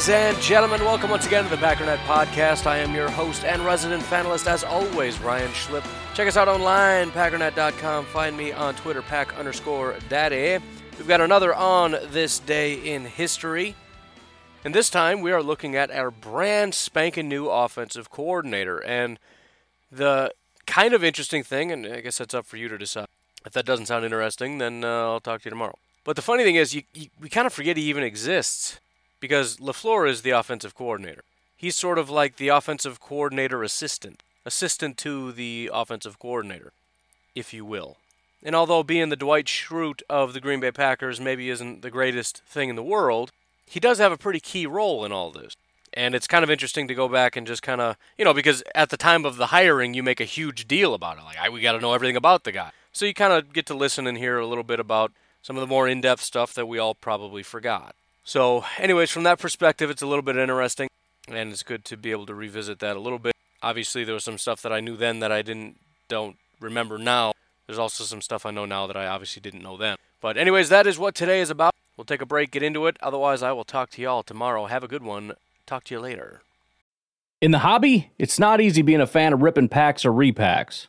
Ladies and gentlemen, welcome once again to the Packernet Podcast. I am your host and resident fanalist, as always, Ryan Schlip. Check us out online, packernet.com. Find me on Twitter, pack underscore daddy. We've got another on this day in history. And this time we are looking at our brand spanking new offensive coordinator. And the kind of interesting thing, and I guess that's up for you to decide. If that doesn't sound interesting, then uh, I'll talk to you tomorrow. But the funny thing is, you, you, we kind of forget he even exists because LaFleur is the offensive coordinator. He's sort of like the offensive coordinator assistant, assistant to the offensive coordinator, if you will. And although being the Dwight Schrute of the Green Bay Packers maybe isn't the greatest thing in the world, he does have a pretty key role in all this. And it's kind of interesting to go back and just kind of, you know, because at the time of the hiring, you make a huge deal about it. Like, we got to know everything about the guy. So you kind of get to listen and hear a little bit about some of the more in depth stuff that we all probably forgot. So, anyways, from that perspective, it's a little bit interesting, and it's good to be able to revisit that a little bit. Obviously, there was some stuff that I knew then that I didn't don't remember now. There's also some stuff I know now that I obviously didn't know then. But anyways, that is what today is about. We'll take a break, get into it. Otherwise, I will talk to y'all tomorrow. Have a good one. Talk to you later. In the hobby, it's not easy being a fan of ripping packs or repacks.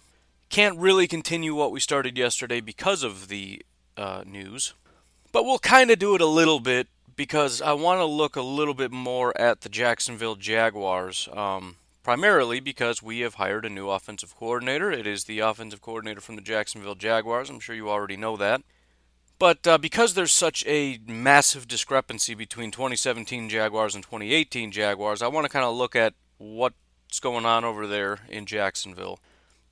can't really continue what we started yesterday because of the uh, news, but we'll kind of do it a little bit because I want to look a little bit more at the Jacksonville Jaguars. Um, primarily because we have hired a new offensive coordinator. It is the offensive coordinator from the Jacksonville Jaguars. I'm sure you already know that. But uh, because there's such a massive discrepancy between 2017 Jaguars and 2018 Jaguars, I want to kind of look at what's going on over there in Jacksonville.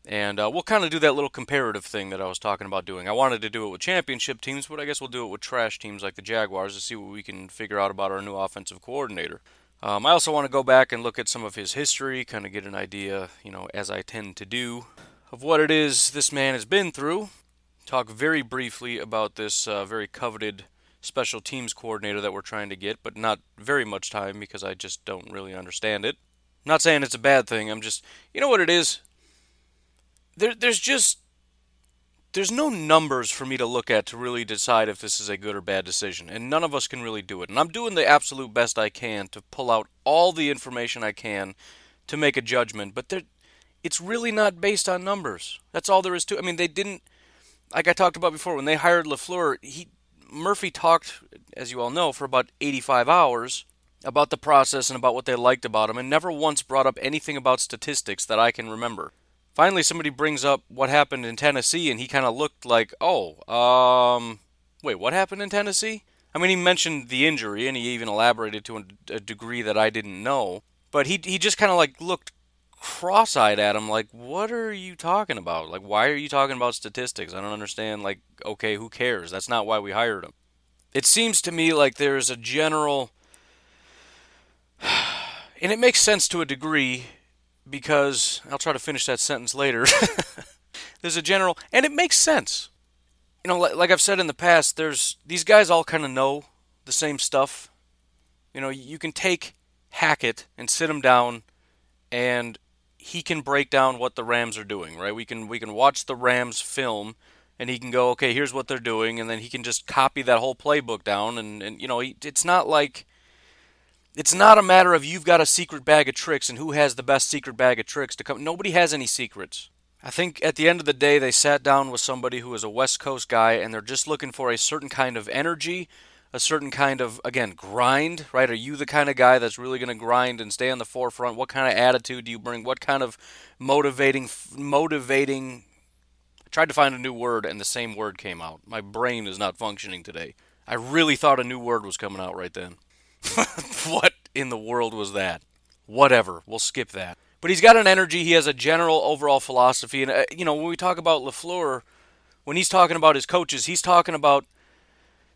And uh, we'll kind of do that little comparative thing that I was talking about doing. I wanted to do it with championship teams, but I guess we'll do it with trash teams like the Jaguars to see what we can figure out about our new offensive coordinator. Um, I also want to go back and look at some of his history, kind of get an idea, you know, as I tend to do, of what it is this man has been through. Talk very briefly about this uh, very coveted special teams coordinator that we're trying to get, but not very much time because I just don't really understand it. Not saying it's a bad thing. I'm just, you know what it is? There, there's just there's no numbers for me to look at to really decide if this is a good or bad decision, and none of us can really do it. And I'm doing the absolute best I can to pull out all the information I can to make a judgment, but there, it's really not based on numbers. That's all there is to. I mean, they didn't, like I talked about before, when they hired Lafleur, he Murphy talked, as you all know, for about 85 hours about the process and about what they liked about him, and never once brought up anything about statistics that I can remember finally somebody brings up what happened in Tennessee, and he kind of looked like, oh, um, wait, what happened in Tennessee? I mean, he mentioned the injury, and he even elaborated to a degree that I didn't know. But he he just kind of like looked cross-eyed at him, like, what are you talking about? Like, why are you talking about statistics? I don't understand. Like, okay, who cares? That's not why we hired him. it seems to me like there's a general and it makes sense to a degree because I'll try to finish that sentence later. there's a general and it makes sense. You know, like I've said in the past, there's these guys all kind of know the same stuff. You know, you can take Hackett and sit him down and he can break down what the Rams are doing, right? We can we can watch the Rams film and he can go, okay, here's what they're doing, and then he can just copy that whole playbook down, and, and you know, it's not like it's not a matter of you've got a secret bag of tricks and who has the best secret bag of tricks to come. Nobody has any secrets. I think at the end of the day, they sat down with somebody who is a West Coast guy, and they're just looking for a certain kind of energy, a certain kind of again grind, right? Are you the kind of guy that's really going to grind and stay on the forefront? What kind of attitude do you bring? What kind of motivating motivating I tried to find a new word and the same word came out. My brain is not functioning today. I really thought a new word was coming out right then. what in the world was that? Whatever. We'll skip that. But he's got an energy. He has a general overall philosophy. And, uh, you know, when we talk about LaFleur, when he's talking about his coaches, he's talking about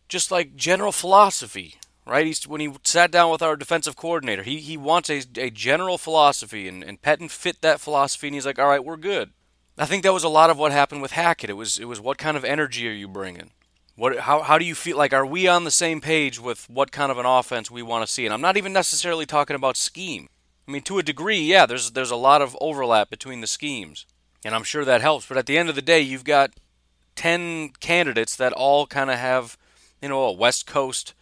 just like general philosophy, right? He's, when he sat down with our defensive coordinator, he, he wants a, a general philosophy, and, and Pettine fit that philosophy, and he's like, all right, we're good. I think that was a lot of what happened with Hackett. It was it was what kind of energy are you bringing? What how how do you feel like are we on the same page with what kind of an offense we want to see? And I'm not even necessarily talking about scheme. I mean to a degree, yeah, there's there's a lot of overlap between the schemes. And I'm sure that helps, but at the end of the day, you've got 10 candidates that all kind of have, you know, a West Coast,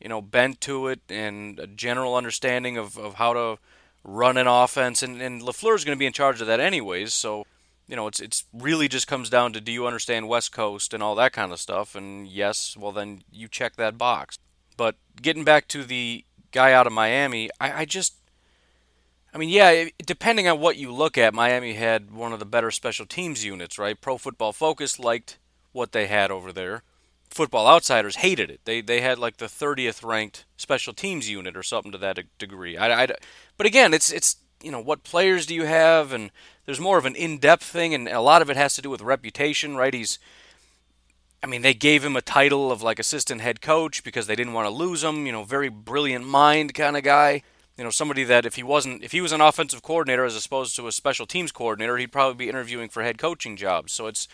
you know, bent to it and a general understanding of, of how to run an offense and, and Lafleur is going to be in charge of that anyways, so you know, it's it's really just comes down to do you understand West Coast and all that kind of stuff? And yes, well then you check that box. But getting back to the guy out of Miami, I, I just, I mean, yeah, depending on what you look at, Miami had one of the better special teams units, right? Pro Football Focus liked what they had over there. Football Outsiders hated it. They they had like the 30th ranked special teams unit or something to that degree. I, I, but again, it's it's you know what players do you have? And there's more of an in-depth thing and a lot of it has to do with reputation right? He's i mean they gave him a title of like assistant head coach because they didn't want to lose him you know very brilliant mind kind of guy. You know somebody that if he wasn't if he was an offensive coordinator as opposed to a special teams coordinator he'd probably be interviewing for head coaching jobs. So it's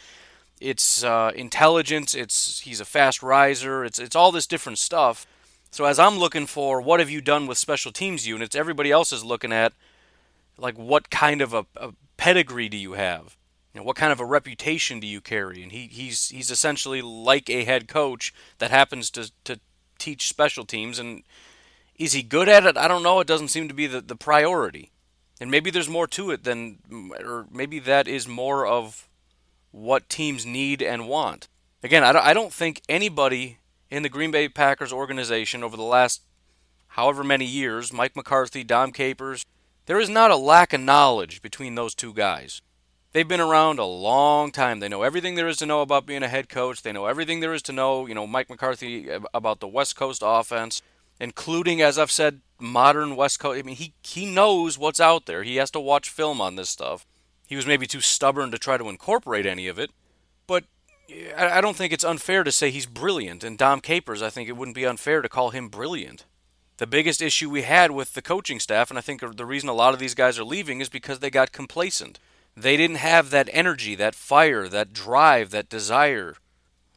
it's uh, intelligence it's he's a fast riser it's it's all this different stuff. So as i'm looking for what have you done with special teams units everybody else is looking at like what kind of a, a pedigree do you have? You know, what kind of a reputation do you carry? And he, he's he's essentially like a head coach that happens to, to teach special teams. And is he good at it? I don't know. It doesn't seem to be the, the priority. And maybe there's more to it than, mm, or maybe that is more of what teams need and want. Again, I don't, I don't think anybody in the Green Bay Packers organization over the last however many years, Mike McCarthy, Dom Capers, there is not a lack of knowledge between those two guys. They've been around a long time. They know everything there is to know about being a head coach. They know everything there is to know, you know, Mike McCarthy uh, about the West Coast offense, including, as I've said, modern West Coast. I mean, he, he knows what's out there. He has to watch film on this stuff. He was maybe too stubborn to try to incorporate any of it, but I don't think it's unfair to say he's brilliant. And Dom Capers, I think it wouldn't be unfair to call him brilliant the biggest issue we had with the coaching staff, and I think the reason a lot of these guys are leaving is because they got complacent. They didn't have that energy, that fire, that drive, that desire.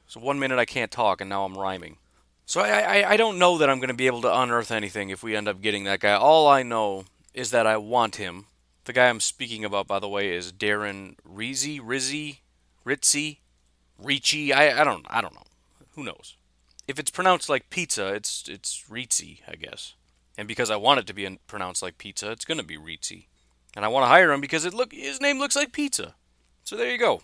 So one minute I can't talk, and now I'm rhyming. So I, I, I don't know that I'm going to be able to unearth anything if we end up getting that guy. All I know is that I want him. The guy I'm speaking about, by the way, is Darren Rizzi, Rizzi, Ritzy, Ricci. I, I don't I don't know. Who knows? If it's pronounced like pizza, it's it's Rizzi, I guess. And because I want it to be pronounced like pizza, it's gonna be Rizzi. And I want to hire him because it look his name looks like pizza. So there you go.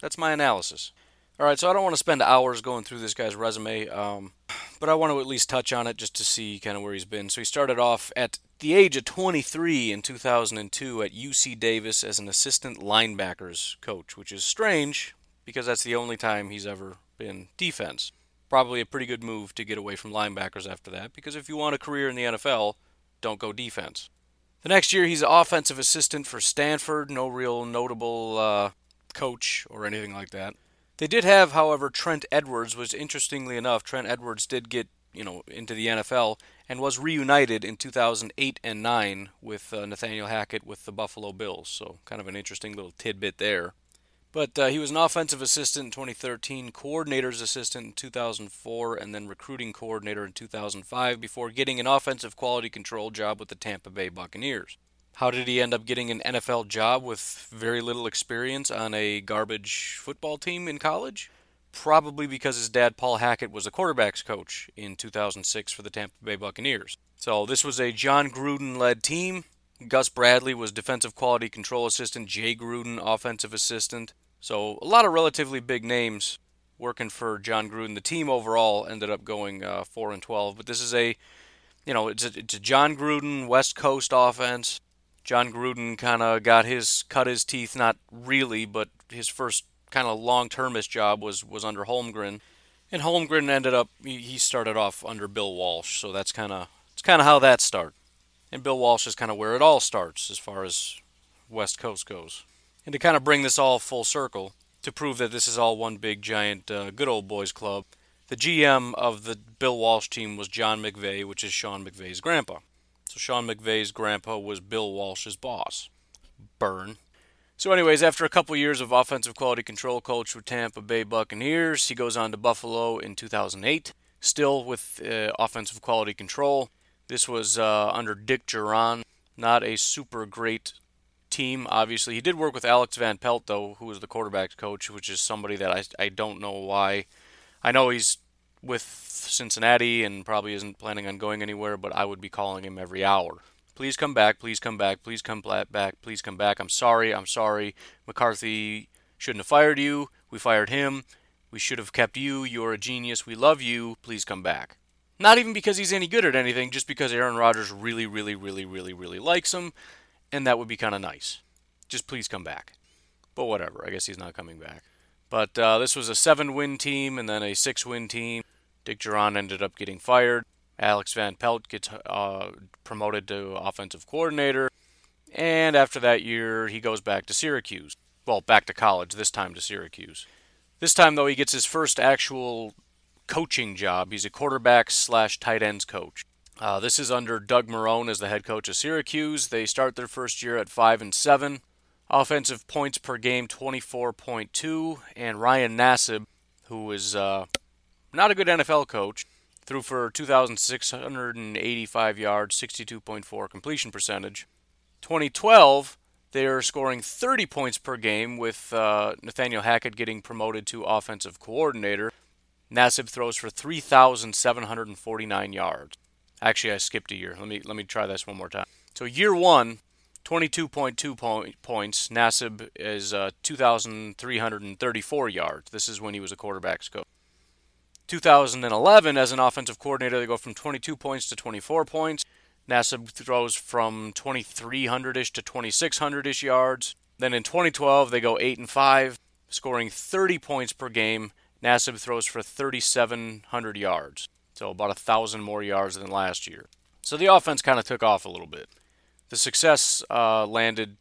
That's my analysis. All right, so I don't want to spend hours going through this guy's resume, um, but I want to at least touch on it just to see kind of where he's been. So he started off at the age of 23 in 2002 at UC Davis as an assistant linebackers coach, which is strange because that's the only time he's ever been defense probably a pretty good move to get away from linebackers after that because if you want a career in the NFL, don't go defense. The next year, he's offensive assistant for Stanford, no real notable uh, coach or anything like that. They did have, however, Trent Edwards, was interestingly enough, Trent Edwards did get you know into the NFL and was reunited in 2008 and 9 with uh, Nathaniel Hackett with the Buffalo Bills. So kind of an interesting little tidbit there. But uh, he was an offensive assistant in 2013, coordinator's assistant in 2004, and then recruiting coordinator in 2005 before getting an offensive quality control job with the Tampa Bay Buccaneers. How did he end up getting an NFL job with very little experience on a garbage football team in college? Probably because his dad, Paul Hackett, was a quarterbacks coach in 2006 for the Tampa Bay Buccaneers. So this was a Jon Gruden led team. Gus Bradley was defensive quality control assistant, Jay Gruden, offensive assistant. So a lot of relatively big names working for Jon Gruden. The team overall ended up going uh, four and twelve, but this is a, you know, it's a, it's a Jon Gruden West Coast offense. Jon Gruden kind of got his cut his teeth, not really, but his first kind of long-termist job was was under Holmgren, and Holmgren ended up he started off under Bill Walsh, so that's kind of it's kind of how that started. And Bill Walsh is kind of where it all starts as far as West Coast goes. And to kind of bring this all full circle, to prove that this is all one big giant uh, good old boys club, the GM of the Bill Walsh team was John McVay, which is Sean McVay's grandpa. So Sean McVay's grandpa was Bill Walsh's boss. Burn. So, anyways, after a couple years of offensive quality control coach with Tampa Bay Buccaneers, he goes on to Buffalo in 2008, still with uh, offensive quality control. This was uh, under Dick Jauron, not a super great team. Obviously, he did work with Alex Van Pelt though, who was the quarterback's coach, which is somebody that I I don't know why. I know he's with Cincinnati and probably isn't planning on going anywhere, but I would be calling him every hour. Please come back, please come back, please come back, please come back. I'm sorry, I'm sorry. McCarthy shouldn't have fired you. We fired him. We should have kept you. You're a genius. We love you. Please come back. Not even because he's any good at anything, just because Aaron Rodgers really, really, really, really, really likes him, and that would be kind of nice. Just please come back. But whatever, I guess he's not coming back. But uh, this was a seven win team and then a six win team. Dick Jauron ended up getting fired. Alex Van Pelt gets uh, promoted to offensive coordinator. And after that year, he goes back to Syracuse. Well, back to college, this time to Syracuse. This time, though, he gets his first actual coaching job. He's a quarterback slash tight ends coach. Uh, this is under Doug Marrone as the head coach of Syracuse. They start their first year at five and seven. Offensive points per game 24.2, and Ryan Nassib, who is uh, not a good NFL coach, threw for 2,685 yards, 62.4 completion percentage. 2012, they're scoring 30 points per game with uh, Nathaniel Hackett getting promoted to offensive coordinator. Nassib throws for 3,749 yards. Actually, I skipped a year. Let me let me try this one more time. So year one, 22.2 point, points. Nassib is uh, 2,334 yards. This is when he was a quarterback's coach. 2011, as an offensive coordinator, they go from 22 points to 24 points. Nassib throws from 2,300ish to 2,600ish yards. Then in 2012, they go 8 and 5, scoring 30 points per game. Nassib throws for 3,700 yards, so about a thousand more yards than last year. So the offense kind of took off a little bit. The success uh, landed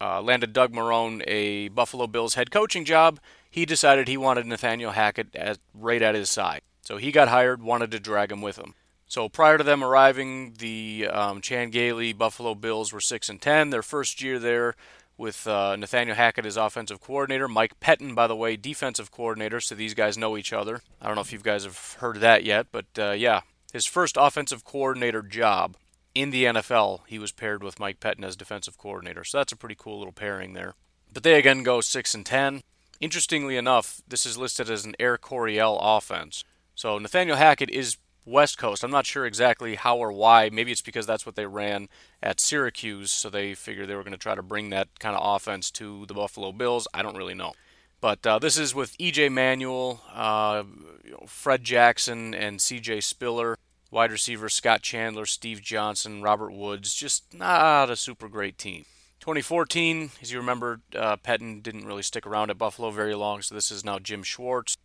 uh, landed Doug Marrone a Buffalo Bills head coaching job. He decided he wanted Nathaniel Hackett at, right at his side, so he got hired, wanted to drag him with him. So prior to them arriving, the um, Chan Gailey Buffalo Bills were six and ten. Their first year there, with uh, Nathaniel Hackett as offensive coordinator. Mike Pettine, by the way, defensive coordinator, so these guys know each other. I don't know if you guys have heard that yet, but uh, yeah, his first offensive coordinator job in the NFL, he was paired with Mike Pettine as defensive coordinator. So that's a pretty cool little pairing there. But they again go 6 and 10. Interestingly enough, this is listed as an Air Coryell offense. So Nathaniel Hackett is West Coast. I'm not sure exactly how or why. Maybe it's because that's what they ran at Syracuse, so they figured they were going to try to bring that kind of offense to the Buffalo Bills. I don't really know. But uh, this is with EJ Manuel, uh, you know, Fred Jackson, and CJ Spiller. Wide receiver Scott Chandler, Steve Johnson, Robert Woods. Just not a super great team. 2014, as you remember, uh, didn't really stick around at Buffalo very long, so this is now Jim Schwartz.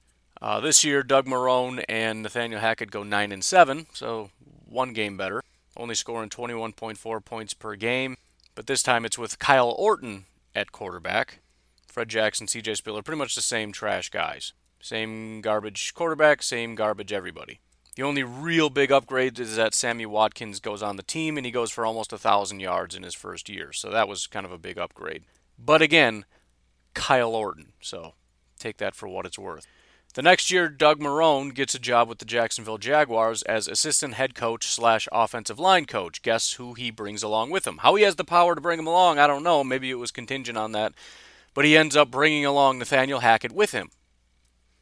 Uh, this year, Doug Marrone and Nathaniel Hackett go 9 and 7, so one game better, only scoring 21.4 points per game. But this time it's with Kyle Orton at quarterback. Fred Jackson, CJ Spiller, pretty much the same trash guys. Same garbage quarterback, same garbage everybody. The only real big upgrade is that Sammy Watkins goes on the team and he goes for almost a thousand yards in his first year. So that was kind of a big upgrade. But again, Kyle Orton. So take that for what it's worth. The next year, Doug Marrone gets a job with the Jacksonville Jaguars as assistant head coach slash offensive line coach. Guess who he brings along with him? How he has the power to bring him along, I don't know. Maybe it was contingent on that. But he ends up bringing along Nathaniel Hackett with him.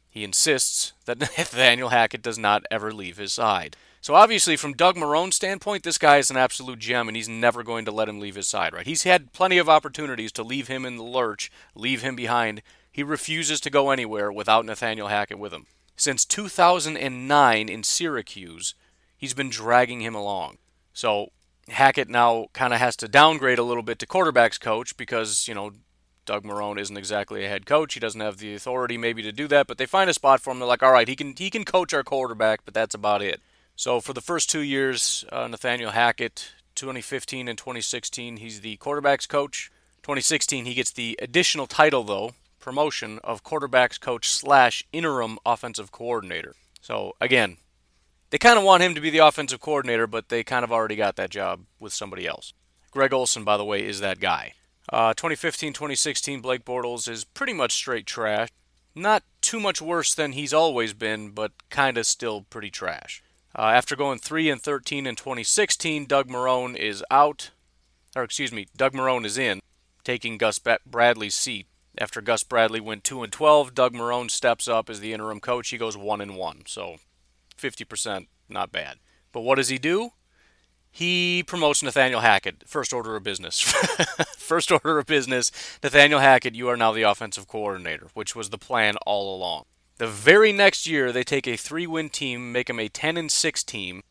He insists that Nathaniel Hackett does not ever leave his side. So obviously, from Doug Marrone's standpoint, this guy is an absolute gem, and he's never going to let him leave his side. Right? He's had plenty of opportunities to leave him in the lurch, leave him behind. He refuses to go anywhere without Nathaniel Hackett with him. Since 2009 in Syracuse, he's been dragging him along. So Hackett now kind of has to downgrade a little bit to quarterbacks coach because you know Doug Marrone isn't exactly a head coach. He doesn't have the authority maybe to do that, but they find a spot for him. They're like, all right, he can he can coach our quarterback, but that's about it. So for the first two years, uh, Nathaniel Hackett, 2015 and 2016, he's the quarterbacks coach. 2016, he gets the additional title though, promotion of quarterbacks coach slash interim offensive coordinator. So again, they kind of want him to be the offensive coordinator, but they kind of already got that job with somebody else. Greg Olson, by the way, is that guy. Uh, 2015 2016, Blake Bortles is pretty much straight trash. Not too much worse than he's always been, but kind of still pretty trash. Uh, after going 3 and 13 in 2016, Doug Marrone is out. Or, excuse me, Doug Marrone is in, taking Gus Bradley's seat. After Gus Bradley went 2 and 12, Doug Marrone steps up as the interim coach. He goes 1 and 1. So 50%, not bad. But what does he do? he promotes Nathaniel Hackett. First order of business. First order of business. Nathaniel Hackett, you are now the offensive coordinator, which was the plan all along. The very next year, they take a three-win team, make them a 10 and 6 team,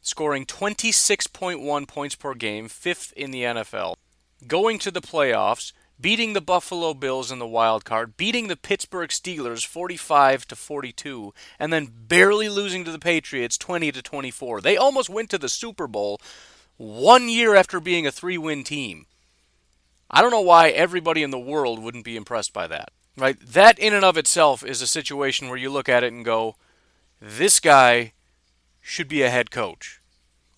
scoring 26.1 points per game, fifth in the NFL, going to the playoffs, beating the Buffalo Bills in the wild card, beating the Pittsburgh Steelers 45 to 42, and then barely losing to the Patriots 20 to 24. They almost went to the Super Bowl 1 year after being a 3-win team. I don't know why everybody in the world wouldn't be impressed by that. Right? That in and of itself is a situation where you look at it and go, this guy should be a head coach.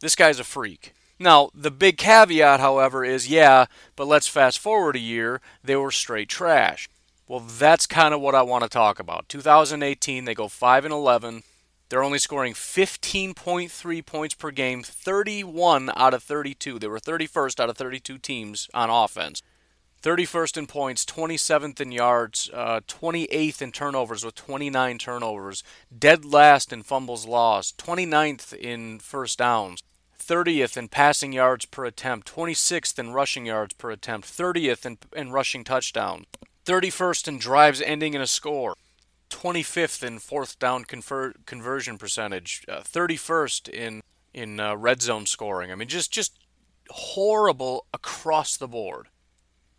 This guy's a freak. Now, the big caveat, however, is yeah, but let's fast forward a year, they were straight trash. Well, that's kind of what I want to talk about. 2018, they go 5 and 11. They're only scoring 15.3 points per game, 31 out of 32. They were 31st out of 32 teams on offense. 31st in points, 27th in yards, uh, 28th in turnovers with 29 turnovers, dead last in fumbles lost, 29th in first downs. 30th in passing yards per attempt, 26th in rushing yards per attempt, 30th in, in rushing touchdowns, 31st in drives ending in a score, 25th in fourth down conver- conversion percentage, uh, 31st in in uh, red zone scoring. I mean, just just horrible across the board.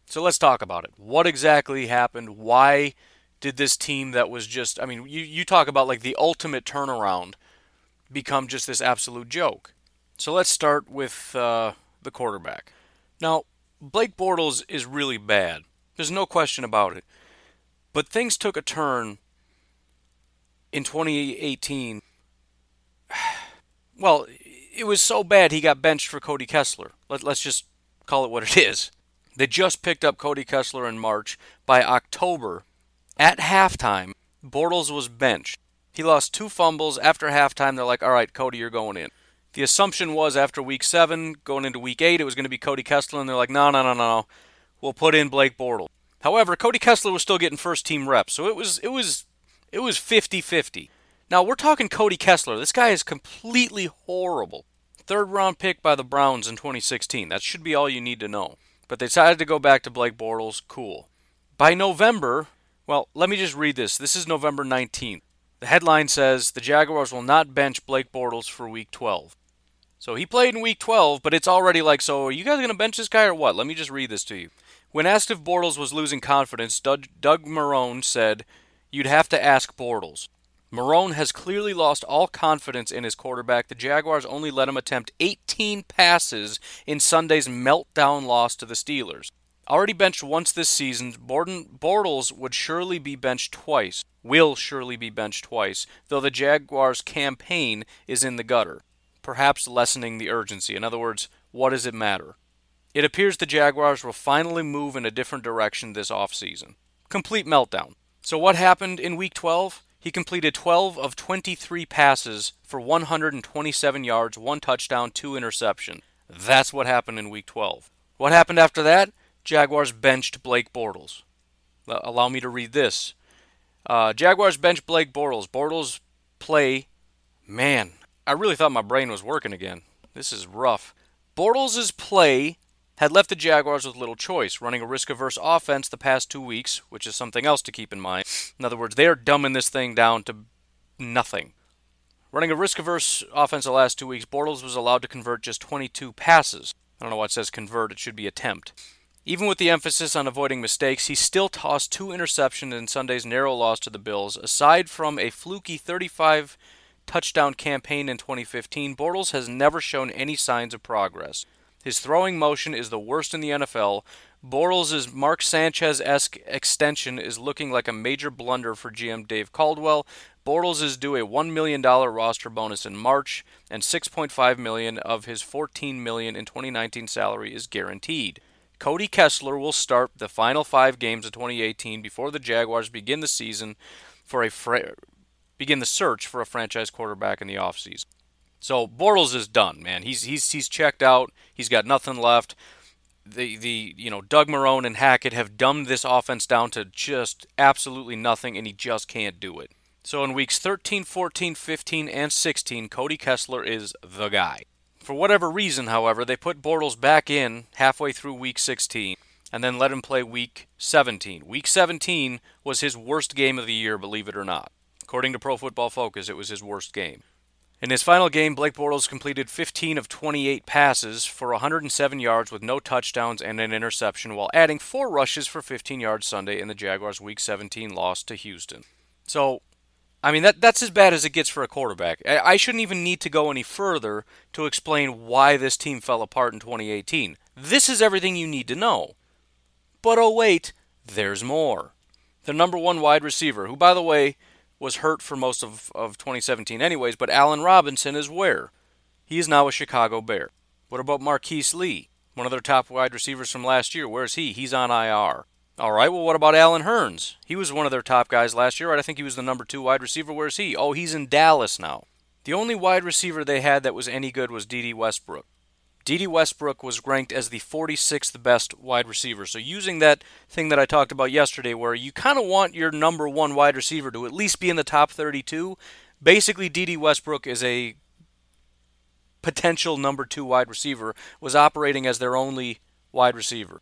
So let's talk about it. What exactly happened? Why did this team that was just I mean, you you talk about like the ultimate turnaround become just this absolute joke? So let's start with uh, the quarterback. Now, Blake Bortles is really bad. There's no question about it. But things took a turn in 2018. Well, it was so bad he got benched for Cody Kessler. Let, us just call it what it is. They just picked up Cody Kessler in March. By October, at halftime, Bortles was benched. He lost two fumbles after halftime. They're like, all right, Cody, you're going in. The assumption was after week seven, going into week eight, it was going to be Cody Kessler, and they're like, no, no, no, no, no. we'll put in Blake Bortles. However, Cody Kessler was still getting first team reps, so it was it was it was 50-50. Now we're talking Cody Kessler. This guy is completely horrible. Third round pick by the Browns in 2016. That should be all you need to know. But they decided to go back to Blake Bortles. Cool. By November, well, let me just read this. This is November 19th. The headline says the Jaguars will not bench Blake Bortles for week 12. So he played in week 12, but it's already like, so are you guys going to bench this guy or what? Let me just read this to you. When asked if Bortles was losing confidence, Doug, Marrone said, You'd have to ask Bortles. Marrone has clearly lost all confidence in his quarterback. The Jaguars only let him attempt 18 passes in Sunday's meltdown loss to the Steelers. Already benched once this season, Bortles would surely be benched twice. Will surely be benched twice, though the Jaguars' campaign is in the gutter, perhaps lessening the urgency. In other words, what does it matter? It appears the Jaguars will finally move in a different direction this offseason. Complete meltdown. So, what happened in week 12? He completed 12 of 23 passes for 127 yards, one touchdown, two interception. That's what happened in week 12. What happened after that? Jaguars benched Blake Bortles. Allow me to read this. Uh, Jaguars bench Blake Bortles. Bortles play. Man, I really thought my brain was working again. This is rough. Bortles' play had left the Jaguars with little choice, running a risk averse offense the past two weeks, which is something else to keep in mind. In other words, they are dumbing this thing down to nothing. Running a risk averse offense the last two weeks, Bortles was allowed to convert just 22 passes. I don't know why it says convert, it should be attempt. Even with the emphasis on avoiding mistakes, he still tossed two interceptions in Sunday's narrow loss to the Bills. Aside from a fluky 35 touchdown campaign in 2015, Bortles has never shown any signs of progress. His throwing motion is the worst in the NFL. Bortles' Mark Sanchez esque extension is looking like a major blunder for GM Dave Caldwell. Bortles is due a $1 million roster bonus in March, and 6.5 million of his 14 million in 2019 salary is guaranteed. Cody Kessler will start the final five games of 2018 before the Jaguars begin the season for a fra- begin the search for a franchise quarterback in the offseason. So Bortles is done, man. He's he's he's checked out. He's got nothing left. The the you know Doug Marrone and Hackett have dumbed this offense down to just absolutely nothing, and he just can't do it. So in weeks 13, 14, 15, and 16, Cody Kessler is the guy. For whatever reason, however, they put Bortles back in halfway through week 16 and then let him play week 17. Week 17 was his worst game of the year, believe it or not. According to Pro Football Focus, it was his worst game. In his final game, Blake Bortles completed 15 of 28 passes for 107 yards with no touchdowns and an interception, while adding four rushes for 15 yards Sunday in the Jaguars' Week 17 loss to Houston. So, I mean, that, that's as bad as it gets for a quarterback. I, I shouldn't even need to go any further to explain why this team fell apart in 2018. This is everything you need to know. But oh, wait, there's more. The number one wide receiver, who, by the way, was hurt for most of, of 2017 anyways, but Allen Robinson is where? He is now a Chicago Bear. What about Marquise Lee? One of their top wide receivers from last year. Where's he? He's on IR. All right, well, what about Allen Hurns? He was one of their top guys last year, right? I think he was the number two wide receiver. Where's he? Oh, he's in Dallas now. The only wide receiver they had that was any good was Dede Westbrook. Dede Westbrook was ranked as the 46th best wide receiver. So, using that thing that I talked about yesterday, where you kind of want your number one wide receiver to at least be in the top 32, basically, Dede Westbrook is a potential number two wide receiver, was operating as their only wide receiver.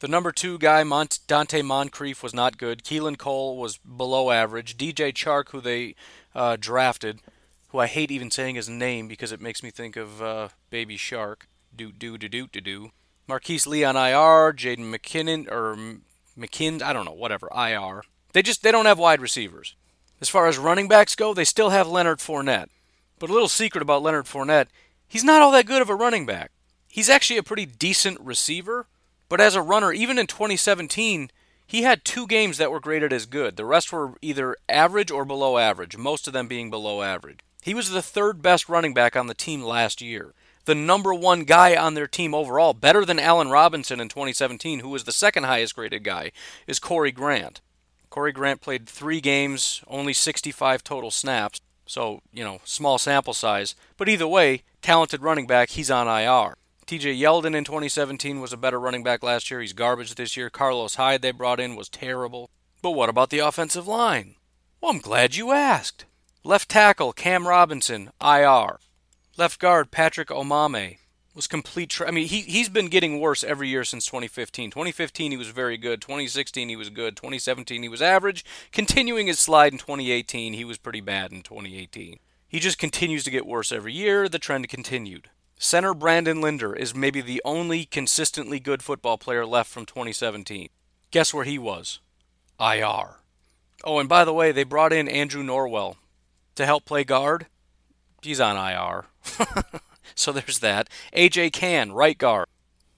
The number two guy, Mont- Donte Moncrief, was not good. Keelan Cole was below average. DJ Chark, who they uh, drafted, who I hate even saying his name because it makes me think of uh, Baby Shark do do do do do do. Marquise Lee on IR, Jaden McKinnon or McKinn, I don't know, whatever, IR. They just they don't have wide receivers. As far as running backs go, they still have Leonard Fournette. But a little secret about Leonard Fournette, he's not all that good of a running back. He's actually a pretty decent receiver, but as a runner, even in 2017, he had two games that were graded as good. The rest were either average or below average, most of them being below average. He was the third best running back on the team last year the number one guy on their team overall, better than Allen Robinson in 2017, who was the second highest graded guy, is Corey Grant. Corey Grant played three games, only 65 total snaps, so, you know, small sample size. But either way, talented running back, he's on IR. TJ Yeldon in 2017 was a better running back last year. He's garbage this year. Carlos Hyde they brought in was terrible. But what about the offensive line? Well, I'm glad you asked. Left tackle Cam Robinson, IR. Left guard Patrick Omameh was complete. Tra- I mean, he he's been getting worse every year since 2015. 2015 he was very good. 2016 he was good. 2017 he was average. Continuing his slide in 2018, he was pretty bad in 2018. He just continues to get worse every year. The trend continued. Center Brandon Linder is maybe the only consistently good football player left from 2017. Guess where he was? IR. Oh, and by the way, they brought in Andrew Norwell to help play guard. He's on IR. so there's that. AJ Cann, right guard.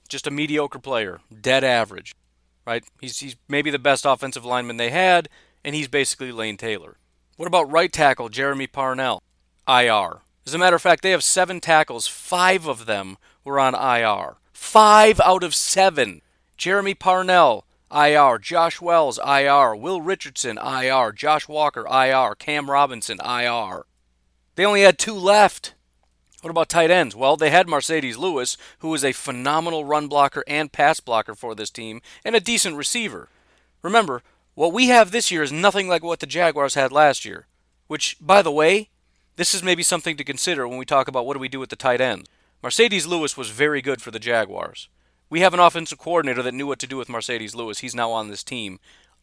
Just a mediocre player. Dead average. right? He's, he's maybe the best offensive lineman they had, and he's basically Lane Taylor. What about right tackle Jeremy Parnell? IR. As a matter of fact, they have seven tackles. Five of them were on IR. Five out of seven. Jeremy Parnell, IR. Josh Wells, IR. Will Richardson, IR. Josh Walker, IR. Cam Robinson, IR. They only had two left. What about tight ends? Well, they had Marcedes Lewis, who was a phenomenal run blocker and pass blocker for this team, and a decent receiver. Remember, what we have this year is nothing like what the Jaguars had last year. Which, by the way, this is maybe something to consider when we talk about what do we do with the tight ends. Marcedes Lewis was very good for the Jaguars. We have an offensive coordinator that knew what to do with Marcedes Lewis. He's now on this team.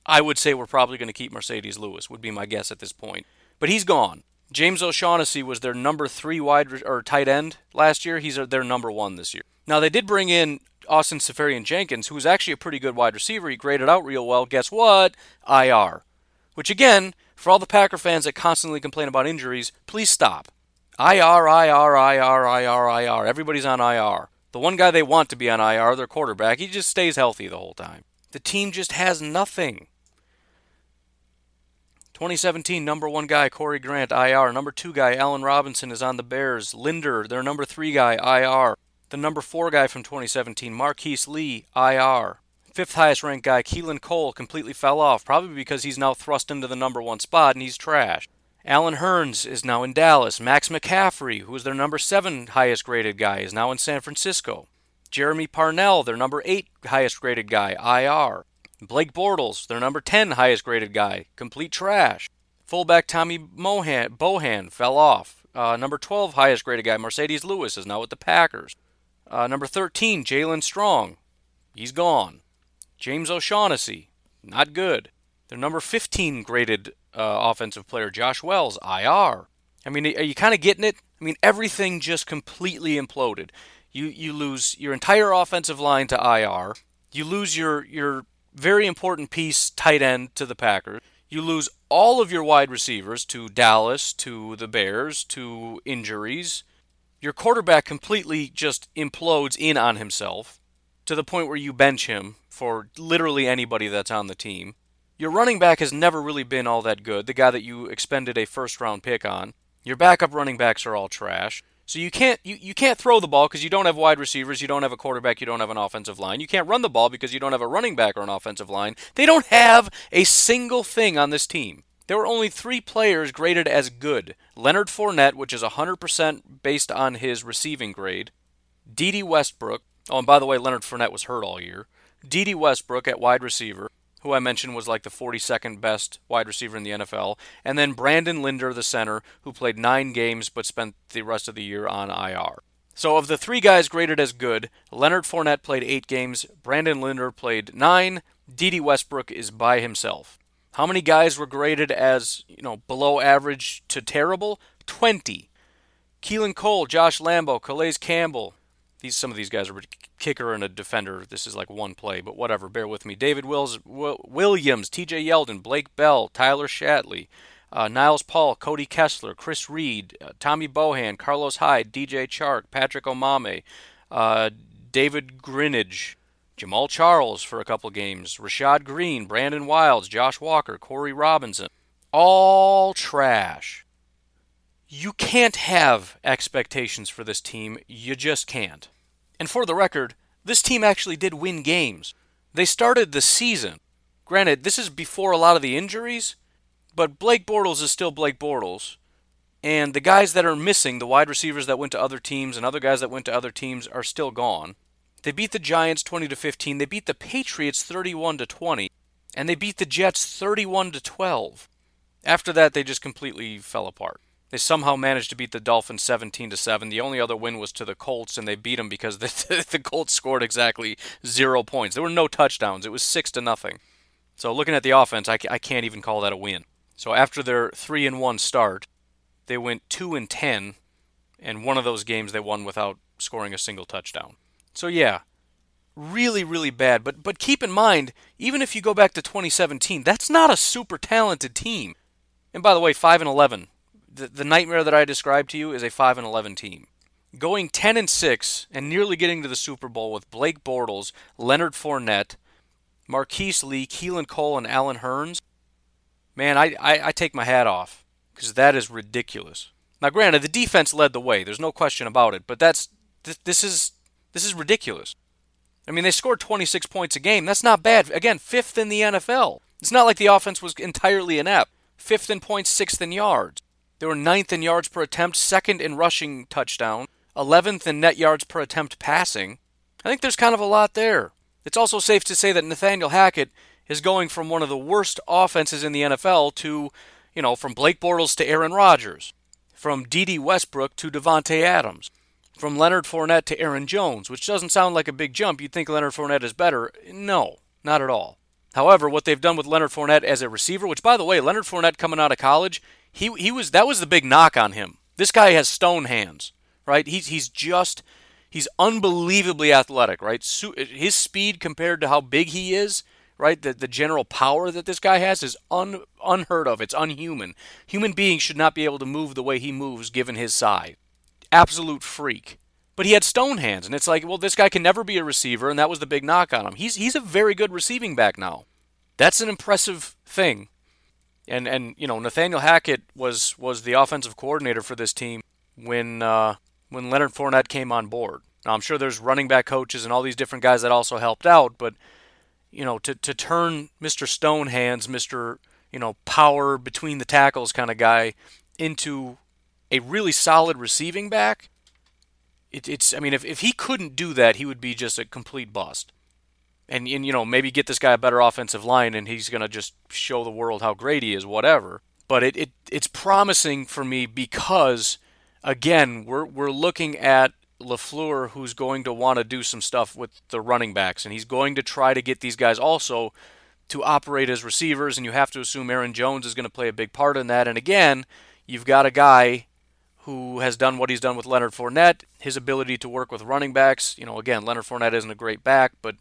I would say we're probably going to keep Marcedes Lewis, would be my guess at this point. But he's gone. James O'Shaughnessy was their number three wide or tight end last year. He's their number one this year. Now they did bring in Austin Seferian-Jenkins, who was actually a pretty good wide receiver. He graded out real well. Guess what? IR. Which again, for all the Packer fans that constantly complain about injuries, please stop. IR, IR, IR, IR, IR. Everybody's on IR. The one guy they want to be on IR, their quarterback, he just stays healthy the whole time. The team just has nothing. 2017 number one guy Corey Grant IR. Number two guy Allen Robinson is on the Bears. Linder, their number three guy IR. The number four guy from 2017 Marquise Lee IR. Fifth highest ranked guy Keelan Cole completely fell off, probably because he's now thrust into the number one spot and he's trash. Allen Hurns is now in Dallas. Max McCaffrey, who is their number seven highest graded guy, is now in San Francisco. Jeremy Parnell, their number eight highest graded guy, IR. Blake Bortles, their number 10 highest graded guy, complete trash. Fullback Tommy Mohan, Bohan fell off. Uh, number 12 highest graded guy, Marcedes Lewis, is now with the Packers. Uh, number 13, Jaelen Strong, he's gone. James O'Shaughnessy, not good. Their number 15 graded uh, offensive player, Josh Wells, IR. I mean, are you kind of getting it? I mean, everything just completely imploded. You you lose your entire offensive line to IR. You lose your your very important piece, tight end, to the Packers. You lose all of your wide receivers to Dallas, to the Bears, to injuries. Your quarterback completely just implodes in on himself to the point where you bench him for literally anybody that's on the team. Your running back has never really been all that good, the guy that you expended a first round pick on. Your backup running backs are all trash. So you can't you, you can't throw the ball because you don't have wide receivers, you don't have a quarterback, you don't have an offensive line. You can't run the ball because you don't have a running back or an offensive line. They don't have a single thing on this team. There were only three players graded as good. Leonard Fournette, which is 100% based on his receiving grade. Dede Westbrook. Oh, and by the way, Leonard Fournette was hurt all year. Dede Westbrook at wide receiver who I mentioned was like the 42nd best wide receiver in the NFL, and then Brandon Linder, the center, who played nine games but spent the rest of the year on IR. So, of the three guys graded as good, Leonard Fournette played eight games, Brandon Linder played nine, Dede Westbrook is by himself. How many guys were graded as, you know, below average to terrible? 20. Keelan Cole, Josh Lambo, Calais Campbell, these some of these guys are a kicker and a defender. This is like one play, but whatever. Bear with me. David Wills, Williams, T.J. Yeldon, Blake Bell, Tyler Shatley, uh, Niles Paul, Cody Kessler, Chris Reed, uh, Tommy Bohan, Carlos Hyde, D.J. Chark, Patrick Omameh, uh, David Grinage, Jamaal Charles for a couple games, Rashad Greene, Brandon Wilds, Josh Walker, Corey Robinson. All trash you can't have expectations for this team. You just can't. And for the record, this team actually did win games. They started the season. Granted, this is before a lot of the injuries, but Blake Bortles is still Blake Bortles. And the guys that are missing, the wide receivers that went to other teams and other guys that went to other teams are still gone. They beat the Giants 20 to 15. They beat the Patriots 31 to 20, and they beat the Jets 31 to 12. After that, they just completely fell apart. They somehow managed to beat the Dolphins 17 to 7. The only other win was to the Colts, and they beat them because the, the Colts scored exactly zero points. There were no touchdowns. It was six to nothing. So looking at the offense, I, I can't even call that a win. So after their three and one start, they went two and ten, and one of those games they won without scoring a single touchdown. So yeah, really really bad. But but keep in mind, even if you go back to 2017, that's not a super talented team. And by the way, 5 and 11 the, the nightmare that I described to you is a 5 and 11 team. Going 10 and 6 and nearly getting to the Super Bowl with Blake Bortles, Leonard Fournette, Marquise Lee, Keelan Cole, and Allen Hurns, man, I, I, I take my hat off because that is ridiculous. Now, granted, the defense led the way. There's no question about it. But that's th- this is this is ridiculous. I mean, they scored 26 points a game. That's not bad. Again, fifth in the NFL. It's not like the offense was entirely inept. Fifth in points, sixth in yards. They were ninth in yards per attempt, second in rushing touchdown, 11th in net yards per attempt passing. I think there's kind of a lot there. It's also safe to say that Nathaniel Hackett is going from one of the worst offenses in the NFL to, you know, from Blake Bortles to Aaron Rodgers, from Dede Westbrook to Davante Adams, from Leonard Fournette to Aaron Jones, which doesn't sound like a big jump. You'd think Leonard Fournette is better. No, not at all. However, what they've done with Leonard Fournette as a receiver, which by the way, Leonard Fournette coming out of college, he he was that was the big knock on him. This guy has stone hands, right? He's he's just he's unbelievably athletic, right? His speed compared to how big he is, right? The the general power that this guy has is un, unheard of. It's unhuman. Human beings should not be able to move the way he moves given his size. Absolute freak. But he had stone hands, and it's like, well, this guy can never be a receiver, and that was the big knock on him. He's he's a very good receiving back now. That's an impressive thing. And and you know, Nathaniel Hackett was was the offensive coordinator for this team when uh, when Leonard Fournette came on board. Now I'm sure there's running back coaches and all these different guys that also helped out, but you know, to to turn Mr. Stonehands, Mr. you know, power between the tackles kind of guy into a really solid receiving back, it, it's I mean if, if he couldn't do that, he would be just a complete bust. And, and you know maybe get this guy a better offensive line, and he's gonna just show the world how great he is, whatever. But it, it it's promising for me because again we're we're looking at LaFleur who's going to want to do some stuff with the running backs, and he's going to try to get these guys also to operate as receivers, and you have to assume Aaron Jones is going to play a big part in that. And again, you've got a guy who has done what he's done with Leonard Fournette, his ability to work with running backs. You know, again, Leonard Fournette isn't a great back, but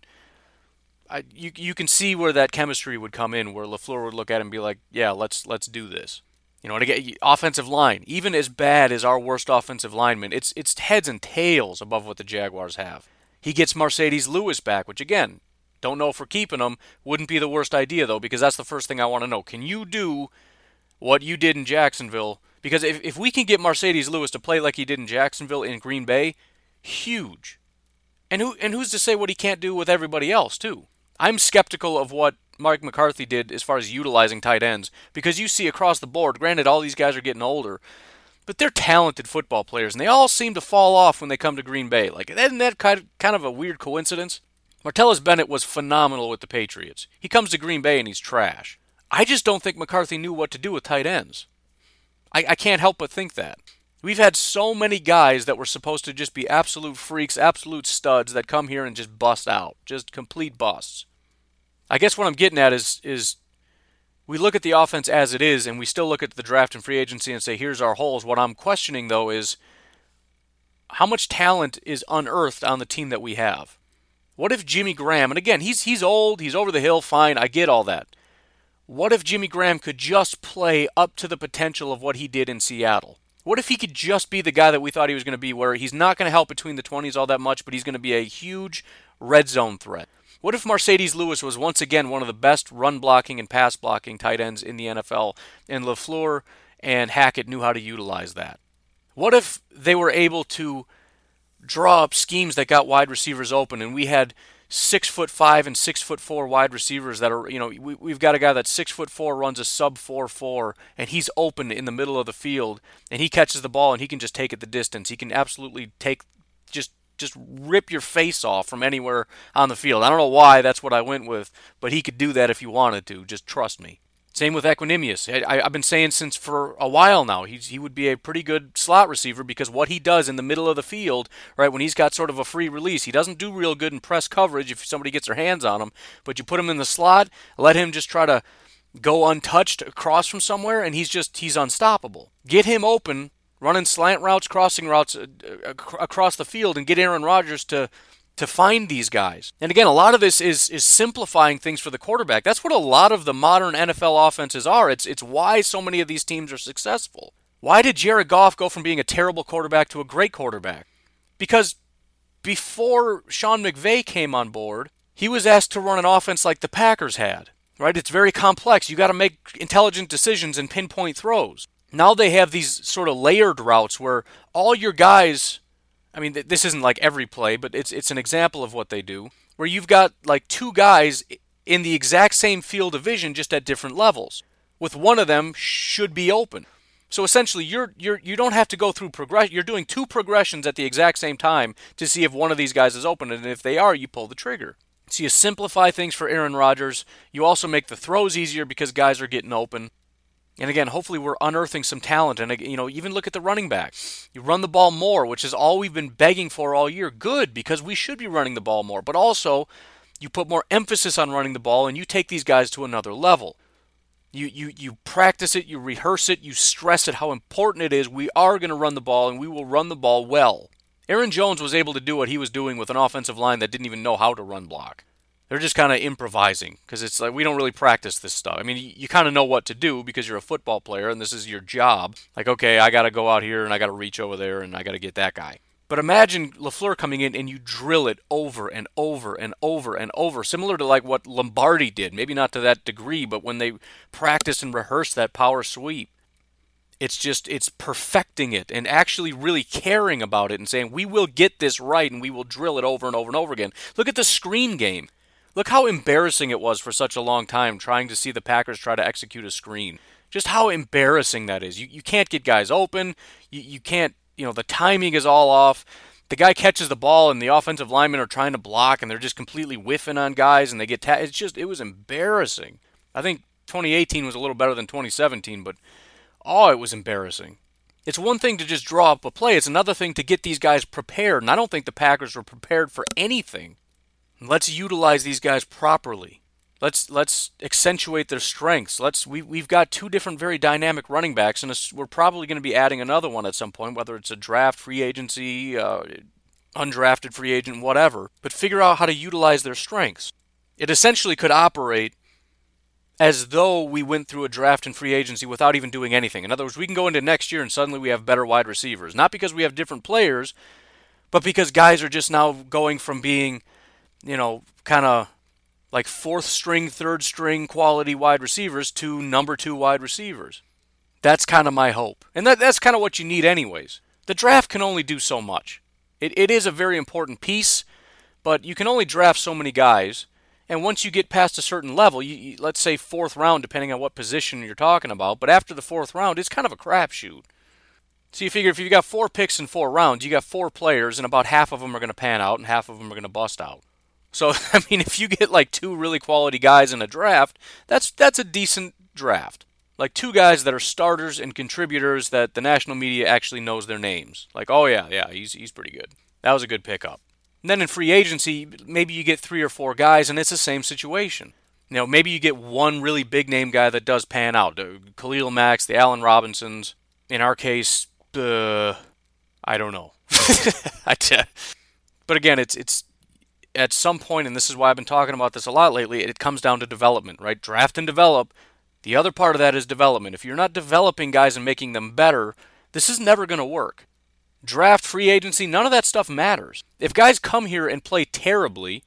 I, you you can see where that chemistry would come in, where Lafleur would look at him and be like, "Yeah, let's let's do this." You know, and again, offensive line, even as bad as our worst offensive lineman, it's it's heads and tails above what the Jaguars have. He gets Marcedes Lewis back, which again, don't know if we're keeping him. Wouldn't be the worst idea though, because that's the first thing I want to know. Can you do what you did in Jacksonville because if, if we can get Marcedes Lewis to play like he did in Jacksonville in Green Bay, huge. And who and who's to say what he can't do with everybody else too? I'm skeptical of what Mike McCarthy did as far as utilizing tight ends because you see across the board, granted all these guys are getting older, but they're talented football players and they all seem to fall off when they come to Green Bay. Like isn't that kind of a weird coincidence? Martellus Bennett was phenomenal with the Patriots. He comes to Green Bay and he's trash. I just don't think McCarthy knew what to do with tight ends. I, I can't help but think that. We've had so many guys that were supposed to just be absolute freaks, absolute studs that come here and just bust out, just complete busts. I guess what I'm getting at is is we look at the offense as it is and we still look at the draft and free agency and say here's our holes. What I'm questioning though is how much talent is unearthed on the team that we have. What if Jimmy Graham, and again, he's he's old, he's over the hill, fine, I get all that. What if Jimmy Graham could just play up to the potential of what he did in Seattle? What if he could just be the guy that we thought he was going to be, where he's not going to help between the 20s all that much, but he's going to be a huge red zone threat? What if Marcedes Lewis was once again one of the best run blocking and pass blocking tight ends in the NFL, and LaFleur and Hackett knew how to utilize that? What if they were able to draw up schemes that got wide receivers open, and we had six foot five and six foot four wide receivers that are, you know, we, we've got a guy that's six foot four, runs a sub four four, and he's open in the middle of the field, and he catches the ball and he can just take it the distance. He can absolutely take, just just rip your face off from anywhere on the field. I don't know why that's what I went with, but he could do that if he wanted to. Just trust me. Same with Equanimeous. I, have been saying since for a while now he's, he would be a pretty good slot receiver because what he does in the middle of the field, right, when he's got sort of a free release, he doesn't do real good in press coverage if somebody gets their hands on him. But you put him in the slot, let him just try to go untouched across from somewhere, and he's just he's unstoppable. Get him open, running slant routes, crossing routes uh, across the field, and get Aaron Rodgers to to find these guys. And again, a lot of this is is simplifying things for the quarterback. That's what a lot of the modern NFL offenses are. It's it's why so many of these teams are successful. Why did Jared Goff go from being a terrible quarterback to a great quarterback? Because before Sean McVay came on board, He was asked to run an offense like the Packers had, right? It's very complex. You got to make intelligent decisions and pinpoint throws. Now they have these sort of layered routes where all your guys I mean, this isn't like every play, but it's it's an example of what they do, where you've got like two guys in the exact same field of vision, just at different levels. With one of them should be open. So essentially, you're you're you don't have to go through progress. You're doing two progressions at the exact same time to see if one of these guys is open, and if they are, you pull the trigger. So you simplify things for Aaron Rodgers. You also make the throws easier because guys are getting open. And again, hopefully we're unearthing some talent. And you know, even look at the running back. You run the ball more, which is all we've been begging for all year. Good, because we should be running the ball more. But also, you put more emphasis on running the ball, and you take these guys to another level. You you you practice it, you rehearse it, you stress it how important it is. We are going to run the ball, and we will run the ball well. Aaron Jones was able to do what he was doing with an offensive line that didn't even know how to run block they're just kind of improvising because it's like we don't really practice this stuff. I mean, you, you kind of know what to do because you're a football player and this is your job. Like, okay, I got to go out here and I got to reach over there and I got to get that guy. But imagine LaFleur coming in and you drill it over and over and over and over, similar to like what Lombardi did. Maybe not to that degree, but when they practice and rehearse that power sweep, it's just it's perfecting it and actually really caring about it and saying we will get this right and we will drill it over and over and over again. Look at the screen game. Look how embarrassing it was for such a long time trying to see the Packers try to execute a screen. Just how embarrassing that is. You, you can't get guys open. You, you can't, you know, the timing is all off. The guy catches the ball and the offensive linemen are trying to block and they're just completely whiffing on guys and they get ta- it's just it was embarrassing. I think 2018 was a little better than 2017, but oh, it was embarrassing. It's one thing to just draw up a play, it's another thing to get these guys prepared. And I don't think the Packers were prepared for anything Let's utilize these guys properly. Let's let's accentuate their strengths. Let's we we've got two different very dynamic running backs, and we're probably going to be adding another one at some point, whether it's a draft, free agency, uh, undrafted free agent, whatever. But figure out how to utilize their strengths. It essentially could operate as though we went through a draft and free agency without even doing anything. In other words, we can go into next year and suddenly we have better wide receivers, not because we have different players, but because guys are just now going from being you know, kind of like fourth string, third string quality wide receivers to number two wide receivers. That's kind of my hope. And that, that's kind of what you need, anyways. The draft can only do so much. It, it is a very important piece, but you can only draft so many guys. And once you get past a certain level, you, you, let's say fourth round, depending on what position you're talking about, but after the fourth round, it's kind of a crapshoot. So you figure if you got four picks in four rounds, you got four players, and about half of them are going to pan out, and half of them are going to bust out. So I mean, if you get like two really quality guys in a draft, that's that's a decent draft. Like two guys that are starters and contributors that the national media actually knows their names. Like, oh yeah, yeah, he's he's pretty good. That was a good pickup. And then in free agency, maybe you get three or four guys, and it's the same situation. You know, maybe you get one really big name guy that does pan out. Khalil Mack, the Allen Robinsons. In our case, uh, I don't know. but again, it's it's at some point, and this is why I've been talking about this a lot lately, it comes down to development, right? Draft and develop. The other part of that is development. If you're not developing guys and making them better, this is never going to work. Draft, free agency, none of that stuff matters. If guys come here and play terribly,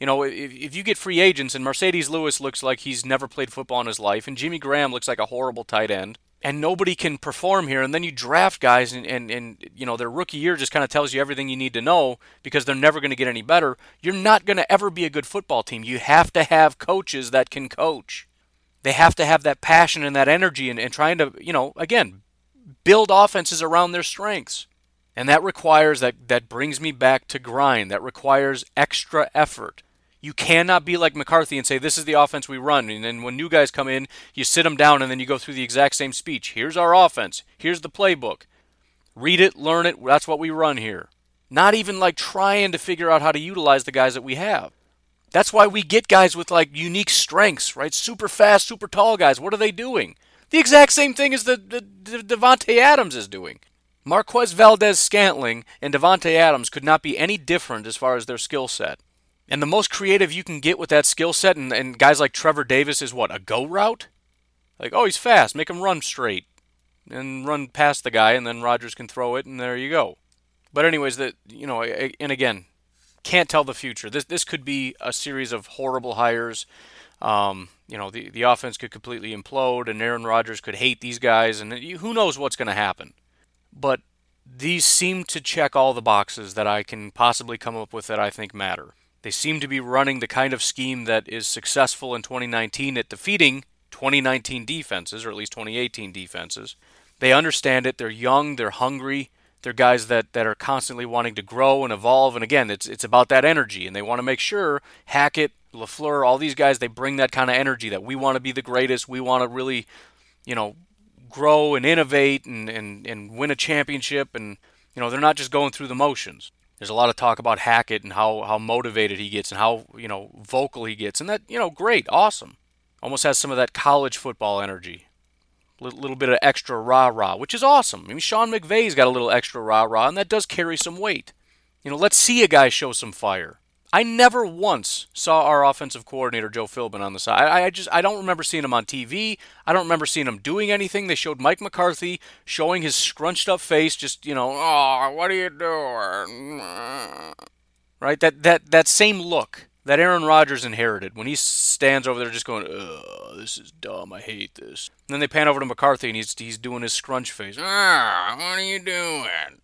you know, if, if you get free agents and Marcedes Lewis looks like he's never played football in his life, and Jimmy Graham looks like a horrible tight end, and nobody can perform here and then you draft guys and, and, and you know their rookie year just kind of tells you everything you need to know because they're never going to get any better. You're not going to ever be a good football team. You have to have coaches that can coach. They have to have that passion and that energy and, and trying to you know again build offenses around their strengths. And that requires that that brings me back to grind. That requires extra effort you cannot be like McCarthy and say, this is the offense we run. And then when new guys come in, you sit them down and then you go through the exact same speech. Here's our offense. Here's the playbook. Read it, learn it. That's what we run here. Not even like trying to figure out how to utilize the guys that we have. That's why we get guys with like unique strengths, right? Super fast, super tall guys. What are they doing? The exact same thing as the, the, the Davante Adams is doing. Marquez Valdes Scantling and Davante Adams could not be any different as far as their skill set. And the most creative you can get with that skill set, and, and guys like Trevor Davis is what, a go route? Like, oh, he's fast, make him run straight. And run past the guy, and then Rodgers can throw it, and there you go. But anyways, that you know, and again, can't tell the future. This this could be a series of horrible hires. Um, you know, the the offense could completely implode, and Aaron Rodgers could hate these guys, and who knows what's going to happen. But these seem to check all the boxes that I can possibly come up with that I think matter. They seem to be running the kind of scheme that is successful in 2019 at defeating 2019 defenses, or at least 2018 defenses. They understand it. They're young. They're hungry. They're guys that, that are constantly wanting to grow and evolve. And again, it's it's about that energy, and they want to make sure Hackett, Lafleur, all these guys, they bring that kind of energy that we want to be the greatest. We want to really, you know, grow and innovate and, and, and win a championship. And you know, they're not just going through the motions. There's a lot of talk about Hackett and how, how motivated he gets and how you know vocal he gets, and that you know, great, awesome. Almost has some of that college football energy A little bit of extra rah rah, which is awesome. I mean, Sean McVay's got a little extra rah rah, and that does carry some weight. You know, let's see a guy show some fire. I never once saw our offensive coordinator Joe Philbin on the side. I, I, just I don't remember seeing him on TV. I don't remember seeing him doing anything. They showed Mike McCarthy showing his scrunched up face, just you know, oh, what are you doing? Right, that that that same look that Aaron Rodgers inherited when he stands over there just going, "Ugh, this is dumb. I hate this." And then they pan over to McCarthy and he's he's doing his scrunch face. Ah, what are you doing?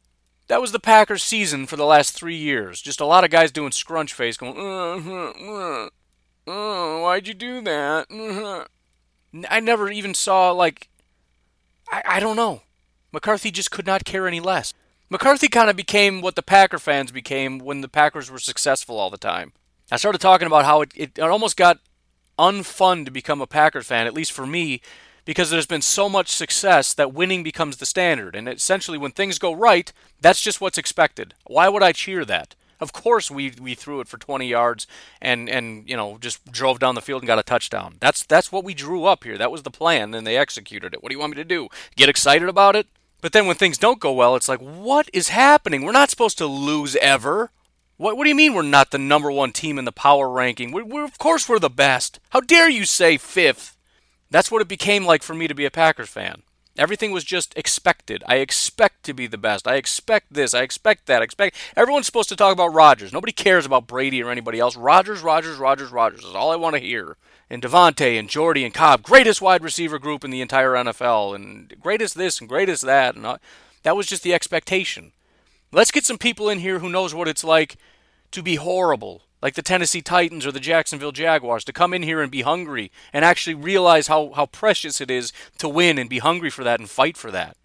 That was the Packers' season for the last three years. Just a lot of guys doing scrunch face, going, uh, uh, uh, "Why'd you do that?" Uh-huh. I never even saw like, I, I don't know. McCarthy just could not care any less. McCarthy kind of became what the Packer fans became when the Packers were successful all the time. I started talking about how it, it, it almost got unfun to become a Packer fan, at least for me, because there's been so much success that winning becomes the standard. And essentially, when things go right, that's just what's expected. Why would I cheer that? Of course, we, we threw it for 20 yards and, and you know just drove down the field and got a touchdown. That's that's what we drew up here. That was the plan, and they executed it. What do you want me to do? Get excited about it? But then when things don't go well, it's like, what is happening? We're not supposed to lose ever. What, what do you mean we're not the number one team in the power ranking? We're, we're, of course we're the best. How dare you say fifth? That's what it became like for me to be a Packers fan. Everything was just expected. I expect to be the best. I expect this. I expect that. I expect everyone's supposed to talk about Rodgers. Nobody cares about Brady or anybody else. Rodgers, Rodgers, Rodgers, Rodgers is all I want to hear. And Davante and Jordy and Cobb, greatest wide receiver group in the entire NFL, and greatest this and greatest that, and all. that was just the expectation. Let's get some people in here who knows what it's like to be horrible, like the Tennessee Titans or the Jacksonville Jaguars, to come in here and be hungry and actually realize how, how precious it is to win and be hungry for that and fight for that.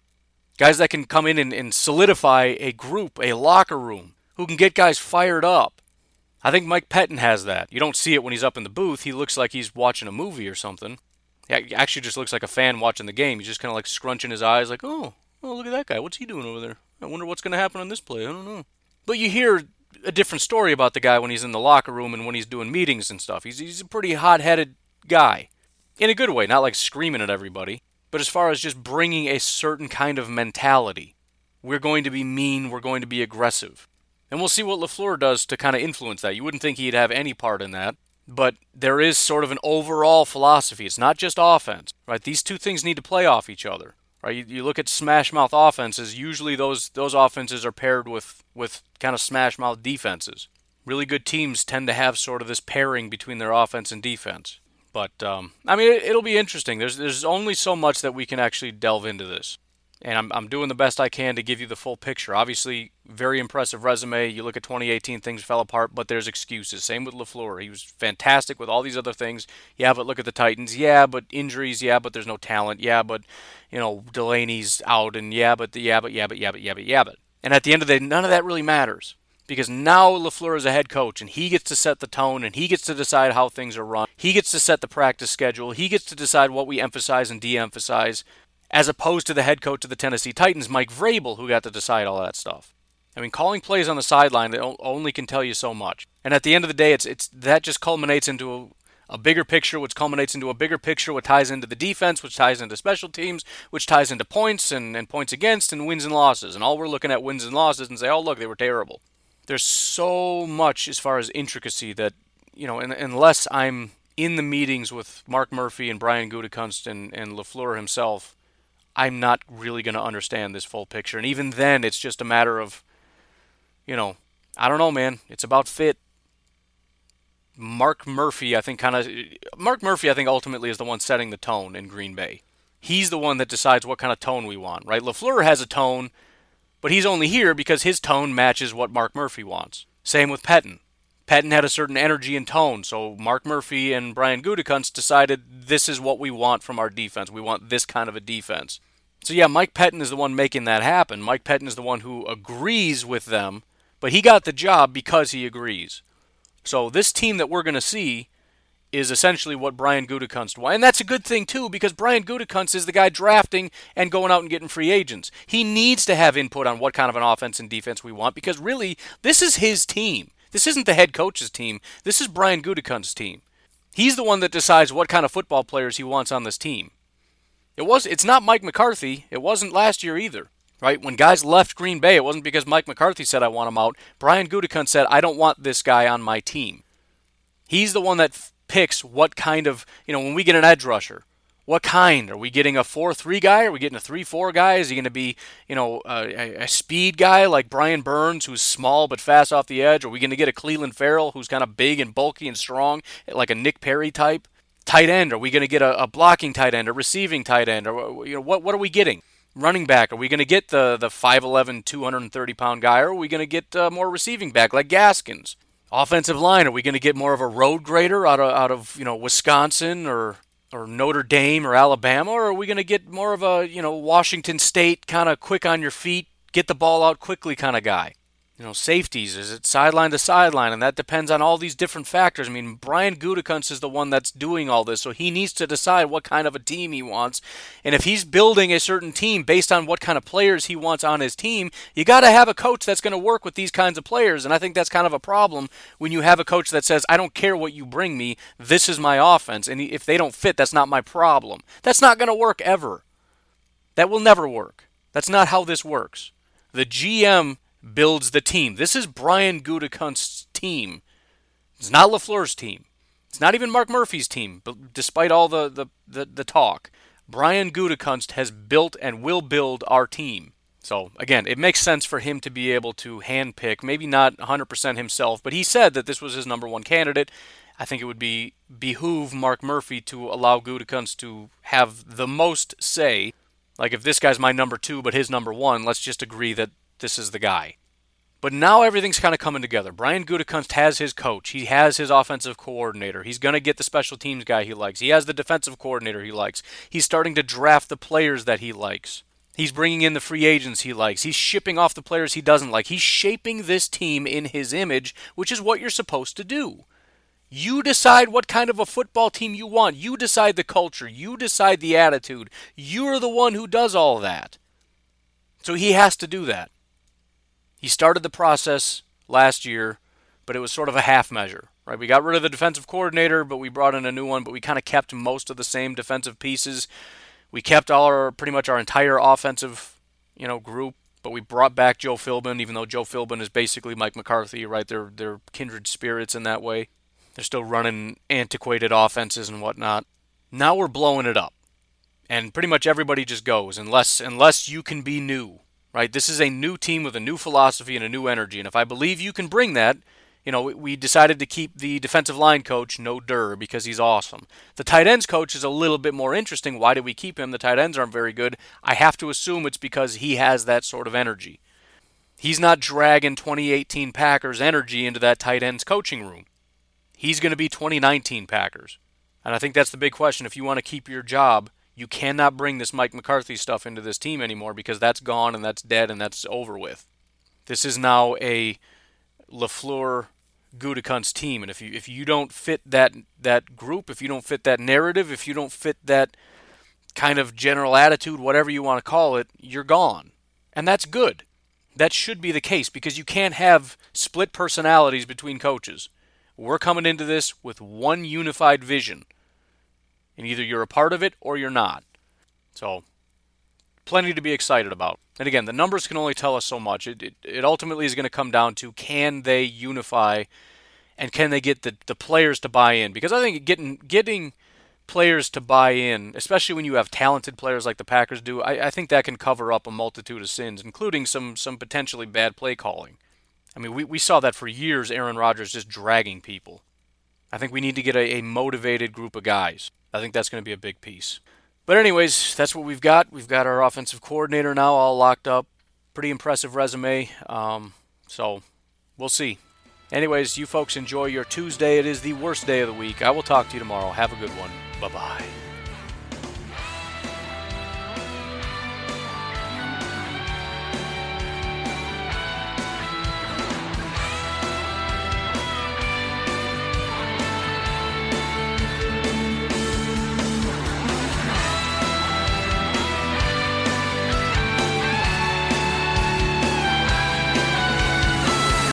Guys that can come in and, and solidify a group, a locker room, who can get guys fired up. I think Mike Pettine has that. You don't see it when he's up in the booth. He looks like he's watching a movie or something. He actually just looks like a fan watching the game. He's just kind of like scrunching his eyes, like, oh, oh, look at that guy. What's he doing over there? I wonder what's going to happen on this play. I don't know. But you hear a different story about the guy when he's in the locker room and when he's doing meetings and stuff. He's, he's a pretty hot headed guy. In a good way, not like screaming at everybody, but as far as just bringing a certain kind of mentality. We're going to be mean, we're going to be aggressive. And we'll see what LaFleur does to kind of influence that. You wouldn't think he'd have any part in that, but there is sort of an overall philosophy. It's not just offense, right? These two things need to play off each other. Right? You, you look at smash mouth offenses. Usually, those those offenses are paired with with kind of smash mouth defenses. Really good teams tend to have sort of this pairing between their offense and defense. But um, I mean, it, it'll be interesting. There's there's only so much that we can actually delve into this and I'm, I'm doing the best I can to give you the full picture. Obviously, very impressive resume. You look at 2018, things fell apart, but there's excuses. Same with LaFleur. He was fantastic with all these other things. Yeah, but look at the Titans. Yeah, but injuries. Yeah, but there's no talent. Yeah, but, you know, Delanie's out. And yeah, but, the, yeah, but, yeah, but, yeah, but, yeah, but, yeah, but. And at the end of the day, none of that really matters because now LaFleur is a head coach and he gets to set the tone and he gets to decide how things are run. He gets to set the practice schedule. He gets to decide what we emphasize and de emphasize as opposed to the head coach of the Tennessee Titans, Mike Vrabel, who got to decide all that stuff. I mean, calling plays on the sideline only can tell you so much. And at the end of the day, it's it's that just culminates into a, bigger picture, which culminates into a bigger picture, which ties into the defense, which ties into special teams, which ties into points and, and points against and wins and losses. And all we're looking at wins and losses and say, oh look, they were terrible. There's so much as far as intricacy that you know, unless I'm in the meetings with Mark Murphy and Brian Gutekunst and, and Lafleur himself I'm not really going to understand this full picture. And even then, it's just a matter of, you know, I don't know, man. It's about fit. Mark Murphy, I think, kind of. Mark Murphy, I think, ultimately is the one setting the tone in Green Bay. He's the one that decides what kind of tone we want, right? LaFleur has a tone, but he's only here because his tone matches what Mark Murphy wants. Same with Pettine. Pettine had a certain energy and tone, so Mark Murphy and Brian Gutekunst decided this is what we want from our defense. We want this kind of a defense. So yeah, Mike Pettine is the one making that happen. Mike Pettine is the one who agrees with them, but he got the job because he agrees. So this team that we're going to see is essentially what Brian Gutekunst wants. And that's a good thing, too, because Brian Gutekunst is the guy drafting and going out and getting free agents. He needs to have input on what kind of an offense and defense we want because really, this is his team. This isn't the head coach's team. This is Brian Gutekunst's team. He's the one that decides what kind of football players he wants on this team. It was it's not Mike McCarthy. It wasn't last year either. Right? When guys left Green Bay, it wasn't because Mike McCarthy said I want him out. Brian Gutekunst said I don't want this guy on my team. He's the one that picks what kind of, you know, when we get an edge rusher, what kind? Are we getting a 4 3 guy? Are we getting a 3 4 guy? Is he going to be, you know, a, a, speed guy like Brian Burns, who's small but fast off the edge? Are we going to get a Clelin Ferrell, who's kind of big and bulky and strong, like a Nick Perry type? Tight end, are we going to get a, a blocking tight end, a receiving tight end? Or, you know, what, what are we getting? Running back, are we going to get the, the 5'11, 230 pound guy, or are we going to get uh, more receiving back like Gaskins? Offensive line, are we going to get more of a road grader out of out of you know Wisconsin or or Notre Dame or Alabama, or are we going to get more of a you know Washington State kind of quick on your feet, get the ball out quickly kind of guy? You know, safeties? Is it sideline to sideline? And that depends on all these different factors. I mean, Brian Gutekunst is the one that's doing all this, so he needs to decide what kind of a team he wants. And if he's building a certain team based on what kind of players he wants on his team, you got to have a coach that's going to work with these kinds of players. And I think that's kind of a problem when you have a coach that says, I don't care what you bring me, this is my offense. And if they don't fit, that's not my problem. That's not going to work ever. That will never work. That's not how this works. The GM builds the team. This is Brian Gutekunst's team. It's not LaFleur's team. It's not even Mark Murphy's team, but despite all the, the, the, the talk. Brian Gutekunst has built and will build our team. So again, it makes sense for him to be able to handpick, maybe not 100% himself, but he said that this was his number one candidate. I think it would be behoove Mark Murphy to allow Gutekunst to have the most say. Like if this guy's my number two, but his number one, let's just agree that this is the guy. But now everything's kind of coming together. Brian Gutekunst has his coach. He has his offensive coordinator. He's going to get the special teams guy he likes. He has the defensive coordinator he likes. He's starting to draft the players that he likes. He's bringing in the free agents he likes. He's shipping off the players he doesn't like. He's shaping this team in his image, which is what you're supposed to do. You decide what kind of a football team you want. You decide the culture. You decide the attitude. You're the one who does all that. So he has to do that. He started the process last year, but it was sort of a half measure. Right? We got rid of the defensive coordinator, but we brought in a new one, but we kind of kept most of the same defensive pieces. We kept all our pretty much our entire offensive, you know, group, but we brought back Joe Philbin, even though Joe Philbin is basically Mike McCarthy, right? They're they're kindred spirits in that way. They're still running antiquated offenses and whatnot. Now we're blowing it up. And pretty much everybody just goes unless unless you can be new right? This is a new team with a new philosophy and a new energy. And if I believe you can bring that, you know, we decided to keep the defensive line coach, No Durr, because he's awesome. The tight ends coach is a little bit more interesting. Why did we keep him? The tight ends aren't very good. I have to assume it's because he has that sort of energy. He's not dragging 2018 Packers energy into that tight ends coaching room. He's going to be 2019 Packers. And I think that's the big question. If you want to keep your job, you cannot bring this Mike McCarthy stuff into this team anymore because that's gone and that's dead and that's over with. This is now a LaFleur Gutekunst team, and if you if you don't fit that that group, if you don't fit that narrative, if you don't fit that kind of general attitude, whatever you want to call it, you're gone. And that's good. That should be the case because you can't have split personalities between coaches. We're coming into this with one unified vision. And either you're a part of it or you're not. So, plenty to be excited about. And again, the numbers can only tell us so much. It, it, it ultimately is going to come down to can they unify and can they get the, the players to buy in? Because I think getting getting players to buy in, especially when you have talented players like the Packers do, I, I think that can cover up a multitude of sins, including some some potentially bad play calling. I mean, we, we saw that for years, Aaron Rodgers just dragging people. I think we need to get a, a motivated group of guys. I think that's going to be a big piece. But, anyways, that's what we've got. We've got our offensive coordinator now all locked up. Pretty impressive resume. Um, so, we'll see. Anyways, you folks enjoy your Tuesday. It is the worst day of the week. I will talk to you tomorrow. Have a good one. Bye bye.